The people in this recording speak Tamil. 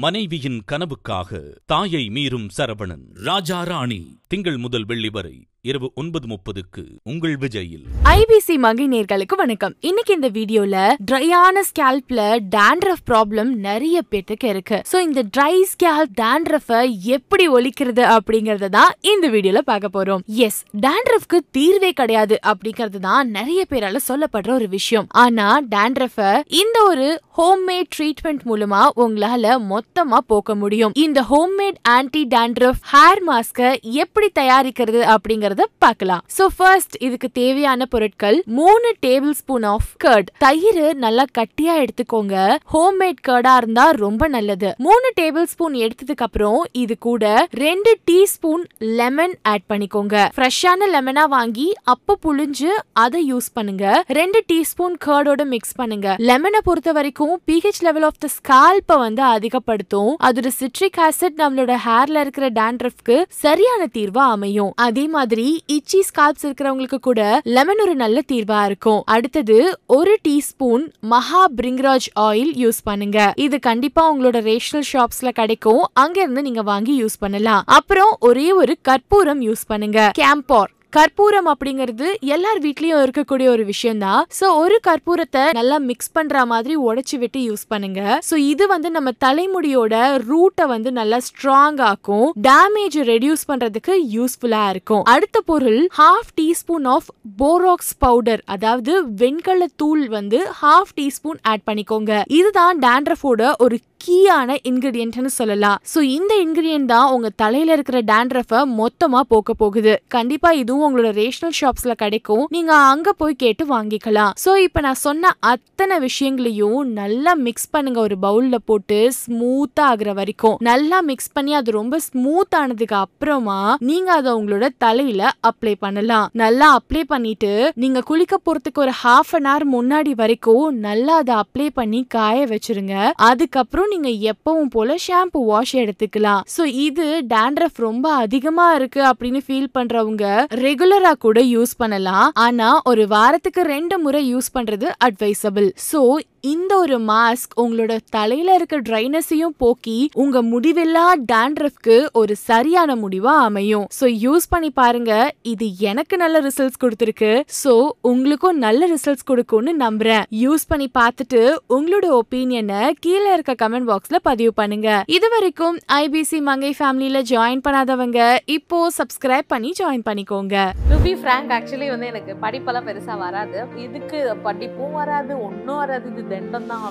மனைவியின் கனவுக்காக தாயை மீறும் சரவணன். ராஜா ராணி திங்கள் முதல் வெள்ளி வரை இரவு ஒன்பது முப்பதுக்கு உங்கள் விஜயில். ஐபிசி மகை நேர்களுக்கு வணக்கம். இன்னைக்கு இந்த வீடியோல ட்ரையான ஸ்கேல்ப்ல டேண்ட்ரஃப் ப்ராப்ளம் நிறைய பேத்துக்கு இருக்கு. சோ இந்த ட்ரை ஸ்கேல்ப் டேண்ட்ரஃப எப்படி ஒழிக்கிறது அப்படிங்கறத தான் இந்த வீடியோல பார்க்க போறோம். எஸ் டேண்ட்ரஃப்க்கு தீர்வே கிடையாது அப்படிங்கறது தான் நிறைய பேரால சொல்லப்படுற ஒரு விஷயம். ஆனா டேண்ட்ரஃப இந்த ஒரு ஹோம்மேட் ட்ரீட்மெண்ட் மூலமா உங்களால மொத்தமா போக்க முடியும். இந்த homemade anti dandruff hair mask எப்படி தயாரிக்கிறது அப்படிங்கறது பார்க்கலாம். சோ ஃபர்ஸ்ட் இதுக்கு தேவையான பொருட்கள் மூணு டேபிள் ஸ்பூன் ஆஃப் கர்ட் தயிர் நல்லா கட்டியா எடுத்துக்கோங்க. ஹோம்மேட் கர்டா இருந்தா ரொம்ப நல்லது. மூணு டேபிள் ஸ்பூன் எடுத்ததுக்கு அப்புறம் இது கூட ரெண்டு டீஸ்பூன் லெமன் ஆட் பண்ணிக்கோங்க. ஃப்ரெஷ்ஷான லெமனா வாங்கி அப்ப புழிஞ்சு அதை யூஸ் பண்ணுங்க. ரெண்டு டீஸ்பூன் கர்டோட மிக்ஸ் பண்ணுங்க. லெமனை பொறுத்த வரைக்கும் pH level of the scalp வந்து அதிகப்படுத்தும். அதோட சிட்ரிக் ஆசிட் நம்மளோட ஹேர்ல இருக்கிற டேண்ட்ரஃப்க்கு சரியான தீர்வா அமையும். அதே மாதிரி இச்சி ஸ்கால்ப்ஸ் இருக்கிறவங்களுக்கு கூட லெமன் ஒரு நல்ல தீர்வா இருக்கும். அடுத்தது ஒரு டீஸ்பூன் மகா பிரிங்ராஜ் ஆயில் யூஸ் பண்ணுங்க. இது கண்டிப்பா உங்களோட ரேஷனல் ஷாப்ஸ்ல கிடைக்கும். அங்க இருந்து நீங்க வாங்கி யூஸ் பண்ணலாம். அப்புறம் ஒரே ஒரு கற்பூரம் யூஸ் பண்ணுங்க. கேம்பார் கற்பூரம் அப்படிங்கிறது எல்லார் வீட்லயும் இருக்கக்கூடிய ஒரு விஷயம் தான் சோ ஒரு கற்பூரத்தை நல்லா மிக்ஸ் பண்ற மாதிரி உடைச்சு விட்டு யூஸ் பண்ணுங்க. சோ இது வந்து நம்ம தலைமுடியோட ரூட்டை வந்து நல்லா ஸ்ட்ராங் ஆக்கும். டேமேஜ் ரெடியூஸ் பண்றதுக்கு யூஸ்ஃபுல்லா இருக்கும். அடுத்த பொருள் half teaspoon of borax powder அதாவது வெண்கல தூள் வந்து ஹாஃப் டீஸ்பூன் ஆட் பண்ணிக்கோங்க. இதுதான் டேண்ட்ரஃபோட ஒரு கீயான இன்கிரியன்ட்னு சொல்லலாம். ஸோ இந்த இன்கிரியன்ட் தான் உங்க தலையில இருக்கிற டேண்ட்ரஃபை மொத்தமா போக்க போகுது. கண்டிப்பா இதுவும் உங்களோட ரேஷனல் ஷாப்ஸ்ல கிடைக்கும். நீங்க அங்க போய் கேட்டு வாங்கிக்கலாம். ஸோ இப்போ நான் சொன்ன அத்தனை விஷயங்களையும் நல்லா மிக்ஸ் பண்ணுங்க. ஒரு பவுல்ல போட்டு ஸ்மூத்தா ஆகுற வரைக்கும். நல்லா மிக்ஸ் பண்ணி அது ரொம்ப ஸ்மூத் ஆனதுக்கு அப்புறமா நீங்க அதை உங்களோட தலையில அப்ளை பண்ணலாம். நல்லா அப்ளை பண்ணிட்டு நீங்க குளிக்க போறதுக்கு ஒரு ஹாஃப் அன் ஹவர் முன்னாடி வரைக்கும் நல்லா அதை அப்ளை பண்ணி காய வச்சிருங்க. அதுக்கப்புறம் நீங்க எப்பவும் போல ஷாம்பு வாஷ் எடுத்துக்கலாம். சோ இது டேண்ட்ரஃப் ரொம்ப அதிகமா இருக்கு அப்படின்னு ஃபீல் பண்றவங்க ரெகுலரா கூட யூஸ் பண்ணலாம். ஆனா ஒரு வாரத்துக்கு ரெண்டு முறை யூஸ் பண்றது அட்வைசபிள் சோ இந்த ஒரு மாஸ்க் உங்களோட தலையில இருக்க ட்ரைனஸையும் போக்கி உங்க முடிவில்லா டேண்ட்ரஃப்க்கு ஒரு சரியான முடிவா அமையும். சோ யூஸ் பண்ணி பாருங்க. இது எனக்கு நல்ல ரிசல்ட்ஸ் கொடுத்துருக்கு. சோ உங்களுக்கும் நல்ல ரிசல்ட்ஸ் கொடுக்கும்னு நம்புறேன். யூஸ் பண்ணி பார்த்துட்டு உங்களோட ஒப்பீனியனை கீழே இருக்க கமெண்ட் பாக்ஸ்ல பதிவு பண்ணுங்க. இது வரைக்கும் ஐபிசி மங்கை ஃபேமிலியில ஜாயின் பண்ணாதவங்க இப்போ சப்ஸ்கிரைப் பண்ணி ஜாயின் பண்ணிக்கோங்க. ருபி பி ஃப்ரேங்க் ஆக்சுவலி வந்து எனக்கு படிப்பெல்லாம் பெருசா வராது. இதுக்கு படிப்பும் வராது ஒன்றும் வராது இது தண்டம் தான்